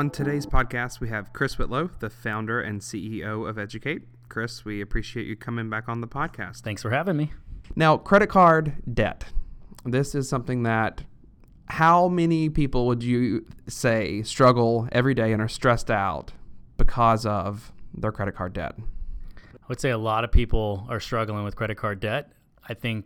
On today's podcast, we have Chris Whitlow, the founder and CEO of Educate. Chris, we appreciate you coming back on the podcast. Thanks for having me. Now, credit card debt. This is something that how many people would you say struggle every day and are stressed out because of their credit card debt? I would say a lot of people are struggling with credit card debt. I think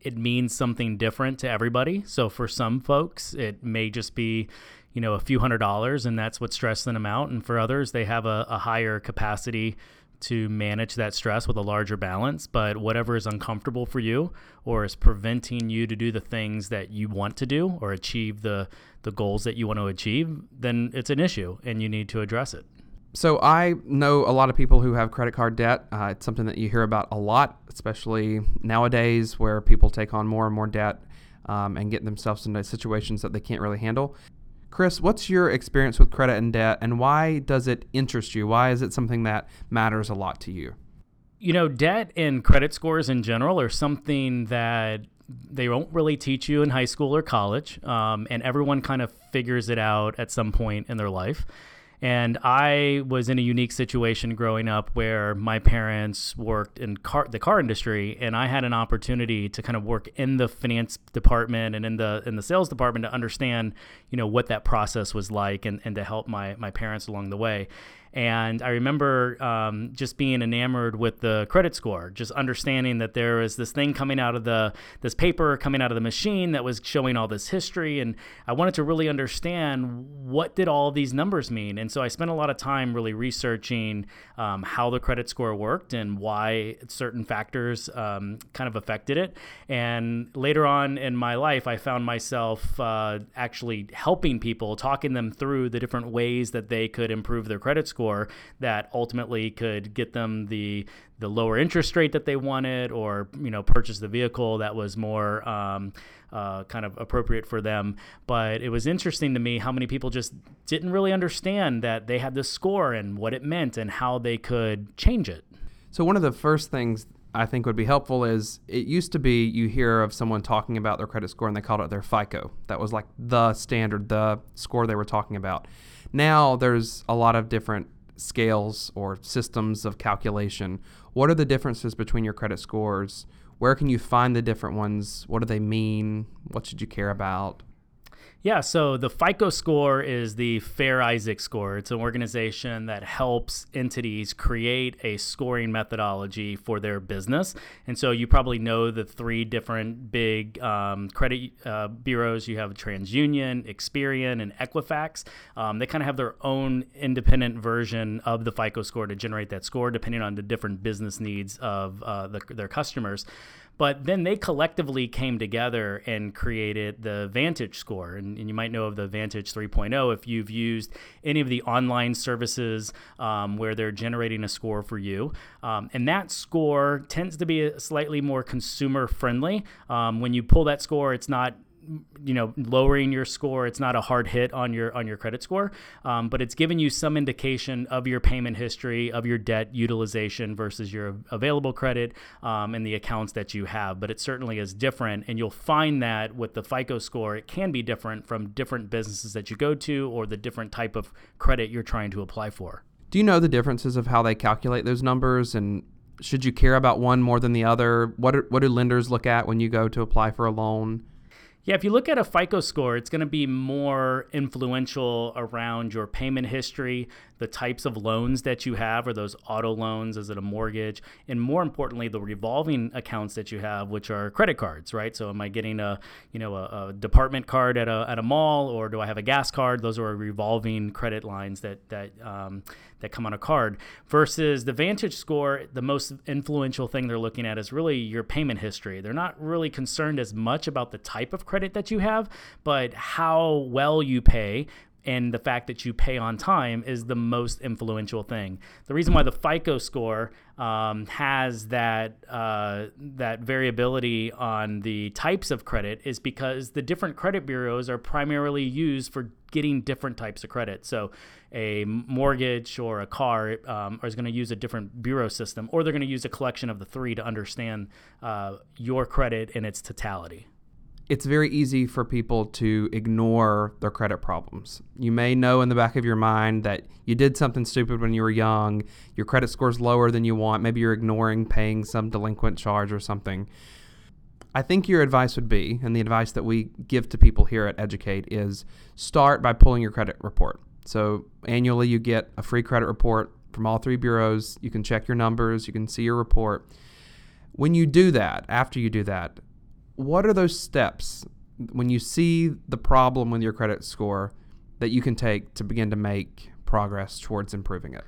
it means something different to everybody. So for some folks, it may just be, you know, a few hundred dollars and that's what's stressing them out. And for others, they have a, a higher capacity to manage that stress with a larger balance. But whatever is uncomfortable for you or is preventing you to do the things that you want to do or achieve the, the goals that you want to achieve, then it's an issue and you need to address it. So I know a lot of people who have credit card debt. Uh, it's something that you hear about a lot, especially nowadays where people take on more and more debt um, and get themselves into situations that they can't really handle. Chris, what's your experience with credit and debt, and why does it interest you? Why is it something that matters a lot to you? You know, debt and credit scores in general are something that they won't really teach you in high school or college, um, and everyone kind of figures it out at some point in their life. And I was in a unique situation growing up where my parents worked in car, the car industry, and I had an opportunity to kind of work in the finance department and in the in the sales department to understand, you know, what that process was like, and, and to help my my parents along the way. And I remember um, just being enamored with the credit score, just understanding that there was this thing coming out of the this paper coming out of the machine that was showing all this history, and I wanted to really understand what did all these numbers mean. And so I spent a lot of time really researching um, how the credit score worked and why certain factors um, kind of affected it. And later on in my life, I found myself uh, actually helping people, talking them through the different ways that they could improve their credit score score that ultimately could get them the the lower interest rate that they wanted, or you know purchase the vehicle that was more um, uh, kind of appropriate for them. But it was interesting to me how many people just didn't really understand that they had this score and what it meant and how they could change it. So one of the first things I think would be helpful is it used to be you hear of someone talking about their credit score and they called it their FICO. That was like the standard, the score they were talking about. Now there's a lot of different scales or systems of calculation. What are the differences between your credit scores? Where can you find the different ones? What do they mean? What should you care about? Yeah, so the FICO score is the Fair Isaac score. It's an organization that helps entities create a scoring methodology for their business. And so you probably know the three different big um, credit uh, bureaus. You have TransUnion, Experian, and Equifax. Um, they kind of have their own independent version of the FICO score to generate that score, depending on the different business needs of uh, the, their customers. But then they collectively came together and created the Vantage score. And, and you might know of the Vantage 3.0 if you've used any of the online services um, where they're generating a score for you. Um, and that score tends to be slightly more consumer friendly. Um, when you pull that score, it's not you know lowering your score it's not a hard hit on your on your credit score um, but it's giving you some indication of your payment history of your debt utilization versus your available credit um, and the accounts that you have but it certainly is different and you'll find that with the fico score it can be different from different businesses that you go to or the different type of credit you're trying to apply for. Do you know the differences of how they calculate those numbers and should you care about one more than the other? What, are, what do lenders look at when you go to apply for a loan yeah, if you look at a FICO score, it's going to be more influential around your payment history, the types of loans that you have. Are those auto loans? Is it a mortgage? And more importantly, the revolving accounts that you have, which are credit cards, right? So, am I getting a you know a, a department card at a at a mall, or do I have a gas card? Those are revolving credit lines that that um, that come on a card. Versus the Vantage score, the most influential thing they're looking at is really your payment history. They're not really concerned as much about the type of credit that you have, but how well you pay and the fact that you pay on time is the most influential thing. The reason why the FICO score um, has that uh, that variability on the types of credit is because the different credit bureaus are primarily used for getting different types of credit. So, a mortgage or a car um, is going to use a different bureau system, or they're going to use a collection of the three to understand uh, your credit in its totality. It's very easy for people to ignore their credit problems. You may know in the back of your mind that you did something stupid when you were young, your credit score's lower than you want, maybe you're ignoring paying some delinquent charge or something. I think your advice would be, and the advice that we give to people here at Educate is start by pulling your credit report. So annually you get a free credit report from all three bureaus. You can check your numbers, you can see your report. When you do that, after you do that, what are those steps when you see the problem with your credit score that you can take to begin to make progress towards improving it?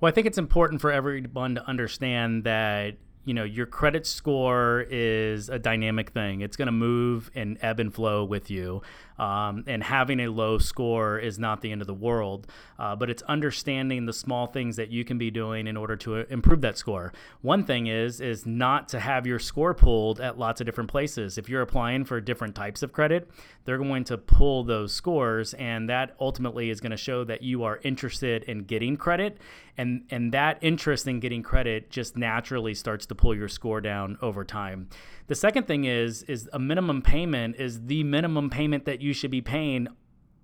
Well, I think it's important for everyone to understand that you know your credit score is a dynamic thing. It's going to move and ebb and flow with you. Um, and having a low score is not the end of the world uh, but it's understanding the small things that you can be doing in order to uh, improve that score. One thing is is not to have your score pulled at lots of different places. If you're applying for different types of credit they're going to pull those scores and that ultimately is going to show that you are interested in getting credit and and that interest in getting credit just naturally starts to pull your score down over time. The second thing is is a minimum payment is the minimum payment that you should be paying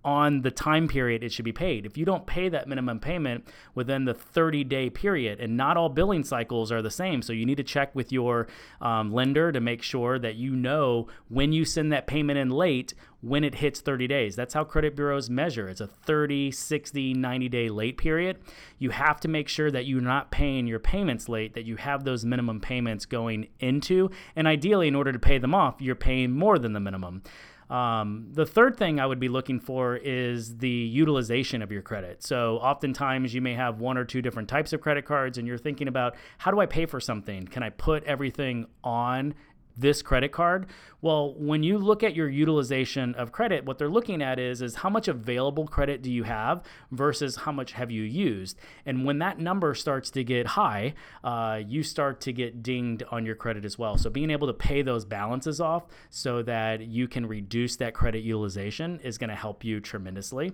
on the time period it should be paid. If you don't pay that minimum payment within the 30 day period, and not all billing cycles are the same, so you need to check with your um, lender to make sure that you know when you send that payment in late when it hits 30 days. That's how credit bureaus measure. It's a 30, 60, 90 day late period. You have to make sure that you're not paying your payments late, that you have those minimum payments going into, and ideally, in order to pay them off, you're paying more than the minimum. Um, the third thing I would be looking for is the utilization of your credit. So, oftentimes you may have one or two different types of credit cards, and you're thinking about how do I pay for something? Can I put everything on this credit card? Well when you look at your utilization of credit what they're looking at is is how much available credit do you have versus how much have you used? And when that number starts to get high uh, you start to get dinged on your credit as well. So being able to pay those balances off so that you can reduce that credit utilization is going to help you tremendously.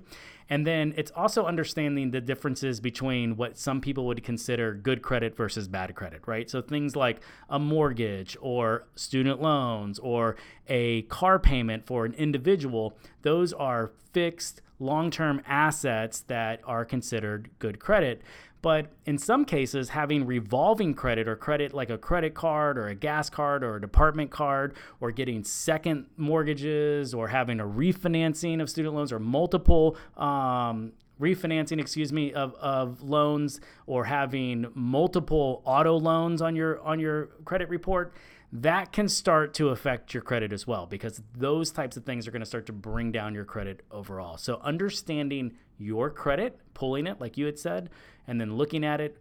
And then it's also understanding the differences between what some people would consider good credit versus bad credit, right? So things like a mortgage or student loans or a car payment for an individual, those are fixed long term assets that are considered good credit. But in some cases, having revolving credit or credit like a credit card or a gas card or a department card or getting second mortgages or having a refinancing of student loans or multiple um, refinancing, excuse me, of, of loans or having multiple auto loans on your on your credit report, that can start to affect your credit as well because those types of things are going to start to bring down your credit overall. So understanding your credit, pulling it like you had said, and then looking at it,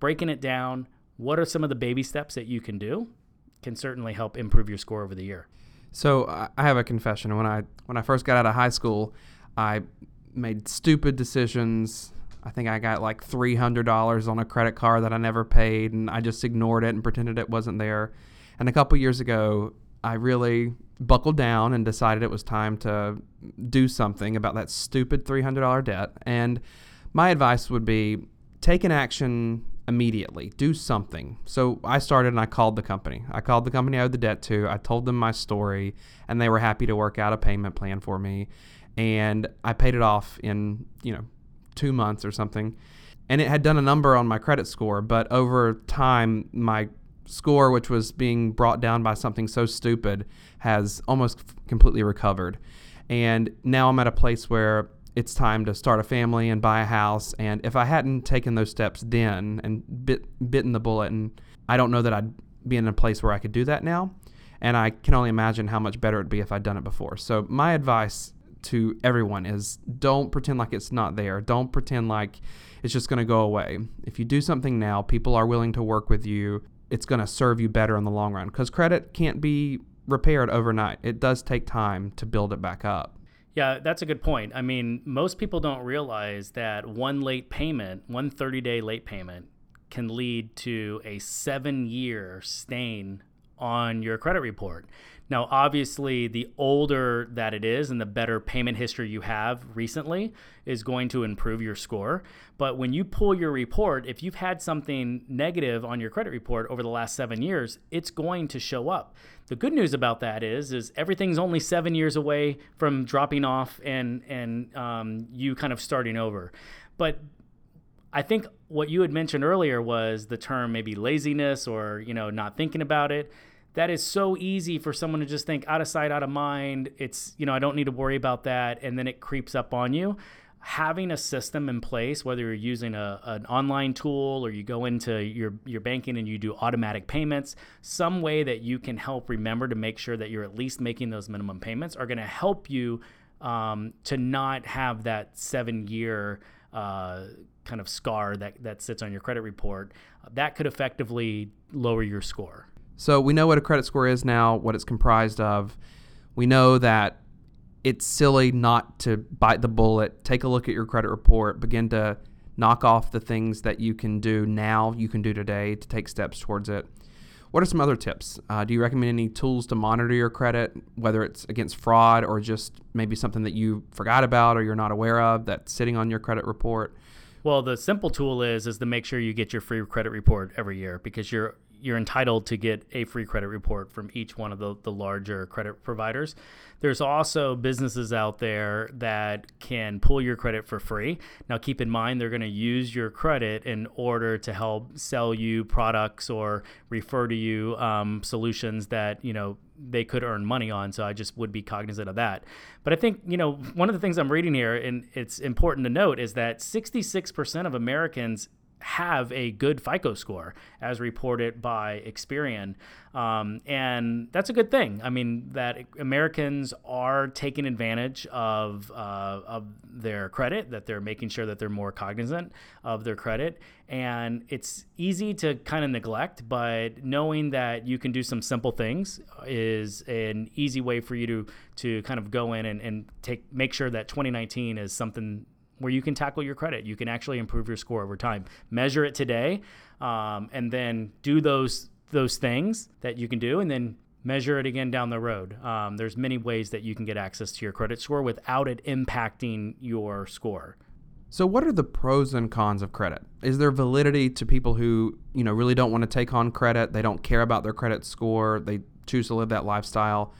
breaking it down. What are some of the baby steps that you can do? Can certainly help improve your score over the year. So I have a confession. When I when I first got out of high school, I made stupid decisions. I think I got like three hundred dollars on a credit card that I never paid, and I just ignored it and pretended it wasn't there. And a couple years ago, I really buckled down and decided it was time to do something about that stupid three hundred dollar debt. And my advice would be take an action immediately. Do something. So I started and I called the company. I called the company I owed the debt to. I told them my story, and they were happy to work out a payment plan for me. And I paid it off in, you know, two months or something. And it had done a number on my credit score, but over time, my score, which was being brought down by something so stupid, has almost completely recovered. And now I'm at a place where it's time to start a family and buy a house. And if I hadn't taken those steps then and bit, bitten the bullet, and I don't know that I'd be in a place where I could do that now. And I can only imagine how much better it'd be if I'd done it before. So my advice to everyone is don't pretend like it's not there. Don't pretend like it's just going to go away. If you do something now, people are willing to work with you. It's going to serve you better in the long run because credit can't be repaired overnight. It does take time to build it back up. Yeah, that's a good point. I mean, most people don't realize that one late payment, one 30 day late payment, can lead to a seven year stain on your credit report. Now, obviously, the older that it is and the better payment history you have recently is going to improve your score. But when you pull your report, if you've had something negative on your credit report over the last seven years, it's going to show up. The good news about that is, is everything's only seven years away from dropping off and and um, you kind of starting over. But I think what you had mentioned earlier was the term maybe laziness or you know not thinking about it that is so easy for someone to just think out of sight, out of mind. It's, you know, I don't need to worry about that. And then it creeps up on you. Having a system in place, whether you're using a, an online tool or you go into your, your banking and you do automatic payments, some way that you can help remember to make sure that you're at least making those minimum payments are going to help you um, to not have that seven year uh, kind of scar that, that sits on your credit report. That could effectively lower your score. So we know what a credit score is now, what it's comprised of. We know that it's silly not to bite the bullet, take a look at your credit report, begin to knock off the things that you can do now, you can do today to take steps towards it. What are some other tips? Uh, do you recommend any tools to monitor your credit, whether it's against fraud or just maybe something that you forgot about or you're not aware of that's sitting on your credit report? Well, the simple tool is is to make sure you get your free credit report every year because you're you're entitled to get a free credit report from each one of the, the larger credit providers. There's also businesses out there that can pull your credit for free. Now, keep in mind, they're going to use your credit in order to help sell you products or refer to you um, solutions that, you know, they could earn money on. So I just would be cognizant of that. But I think, you know, one of the things I'm reading here, and it's important to note, is that 66% of Americans have a good FICO score, as reported by Experian. Um, and that's a good thing. I mean, that Americans are taking advantage of, uh, of their credit, that they're making sure that they're more cognizant of their credit. And it's easy to kind of neglect, but knowing that you can do some simple things is an easy way for you to, to kind of go in and, and take, make sure that 2019 is something where you can tackle your credit. You can actually improve your score over time. Measure it today, um, and then do those those things that you can do, and then measure it again down the road. Um, there's many ways that you can get access to your credit score without it impacting your score. So, what are the pros and cons of credit? Is there validity to people who you know really don't want to take on credit? They don't care about their credit score. They choose to live that lifestyle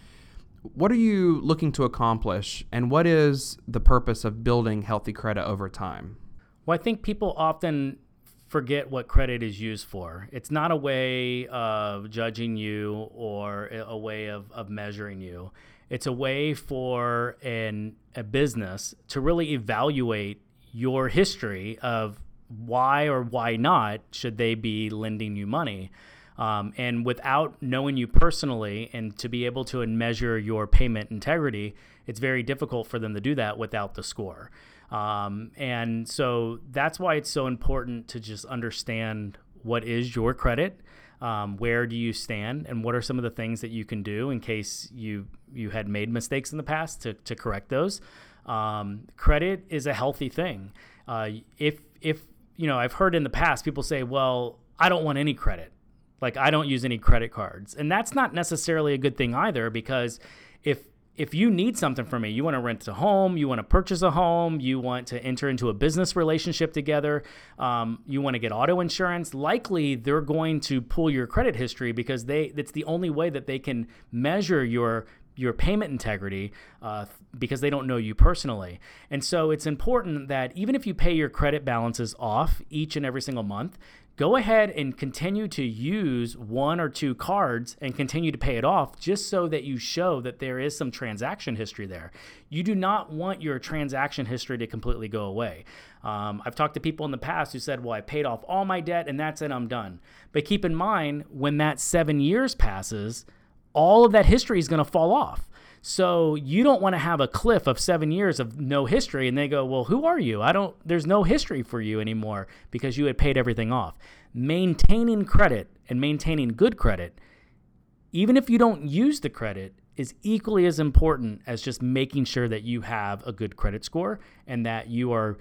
what are you looking to accomplish, and what is the purpose of building healthy credit over time? Well, I think people often forget what credit is used for. It's not a way of judging you or a way of, of measuring you. It's a way for an, a business to really evaluate your history of why or why not should they be lending you money. Um, and without knowing you personally and to be able to measure your payment integrity, it's very difficult for them to do that without the score. Um, and so that's why it's so important to just understand what is your credit, um, where do you stand, and what are some of the things that you can do in case you you had made mistakes in the past to, to correct those. Um, credit is a healthy thing. Uh, if if you know, I've heard in the past people say, "Well, I don't want any credit." Like I don't use any credit cards. And that's not necessarily a good thing either because if if you need something from me, you want to rent a home, you want to purchase a home, you want to enter into a business relationship together, um, you want to get auto insurance, likely they're going to pull your credit history because they it's the only way that they can measure your your payment integrity uh, because they don't know you personally. And so it's important that even if you pay your credit balances off each and every single month, go ahead and continue to use one or two cards and continue to pay it off just so that you show that there is some transaction history there. You do not want your transaction history to completely go away. Um, I've talked to people in the past who said, Well, I paid off all my debt and that's it, I'm done. But keep in mind, when that seven years passes, all of that history is going to fall off. So you don't want to have a cliff of seven years of no history, and they go, "Well, who are you? I don't. There's no history for you anymore because you had paid everything off." Maintaining credit and maintaining good credit, even if you don't use the credit, is equally as important as just making sure that you have a good credit score and that you are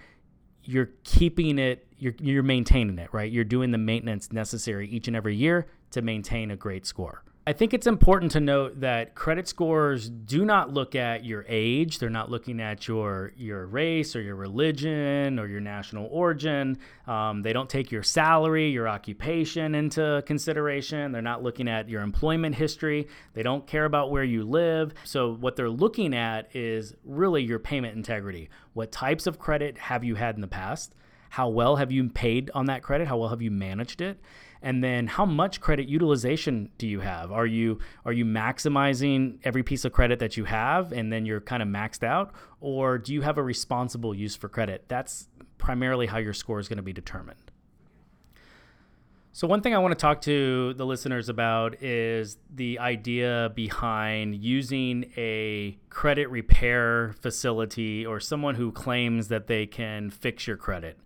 you're keeping it you're, you're maintaining it right you're doing the maintenance necessary each and every year to maintain a great score I think it's important to note that credit scores do not look at your age. They're not looking at your your race or your religion or your national origin. Um, they don't take your salary, your occupation into consideration. They're not looking at your employment history. They don't care about where you live. So what they're looking at is really your payment integrity. What types of credit have you had in the past? How well have you paid on that credit? How well have you managed it? And then how much credit utilization do you have? Are you are you maximizing every piece of credit that you have and then you're kind of maxed out? Or do you have a responsible use for credit? That's primarily how your score is going to be determined. So, one thing I want to talk to the listeners about is the idea behind using a credit repair facility or someone who claims that they can fix your credit.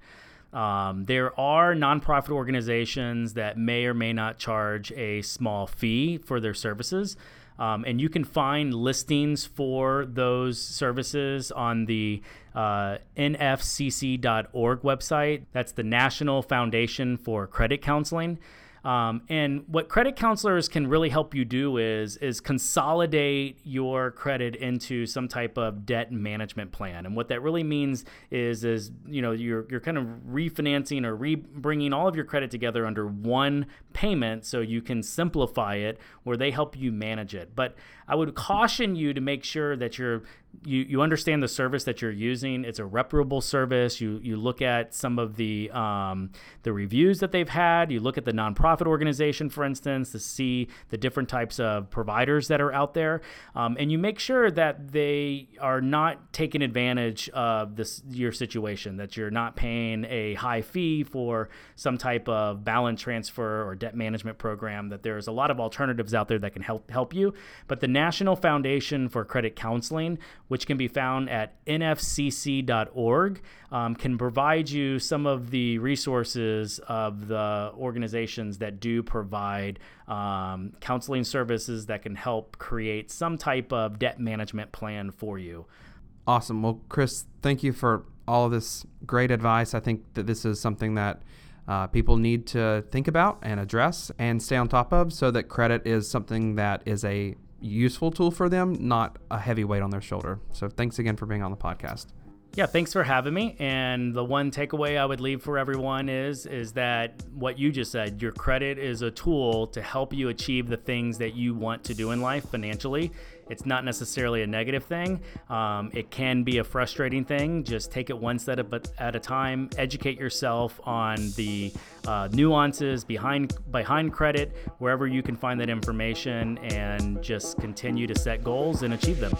Um, there are nonprofit organizations that may or may not charge a small fee for their services. Um, and you can find listings for those services on the uh, nfcc.org website. That's the National Foundation for Credit Counseling. Um, and what credit counselors can really help you do is is consolidate your credit into some type of debt management plan. And what that really means is is you know you're you're kind of refinancing or re bringing all of your credit together under one payment so you can simplify it where they help you manage it. But I would caution you to make sure that you're you, you understand the service that you're using. It's a reputable service. You you look at some of the um, the reviews that they've had. You look at the nonprofit organization, for instance, to see the different types of providers that are out there, um, and you make sure that they are not taking advantage of this your situation. That you're not paying a high fee for some type of balance transfer or debt management program. That there's a lot of alternatives out there that can help help you. But the National Foundation for Credit Counseling which can be found at nfcc.org, um, can provide you some of the resources of the organizations that do provide um, counseling services that can help create some type of debt management plan for you. Awesome. Well, Chris, thank you for all of this great advice. I think that this is something that uh, people need to think about and address and stay on top of so that credit is something that is a useful tool for them, not a heavy weight on their shoulder. So thanks again for being on the podcast. Yeah, thanks for having me. And the one takeaway I would leave for everyone is is that what you just said, your credit is a tool to help you achieve the things that you want to do in life financially. It's not necessarily a negative thing. Um, it can be a frustrating thing. Just take it one step at a time. Educate yourself on the uh, nuances behind behind credit, wherever you can find that information, and just continue to set goals and achieve them.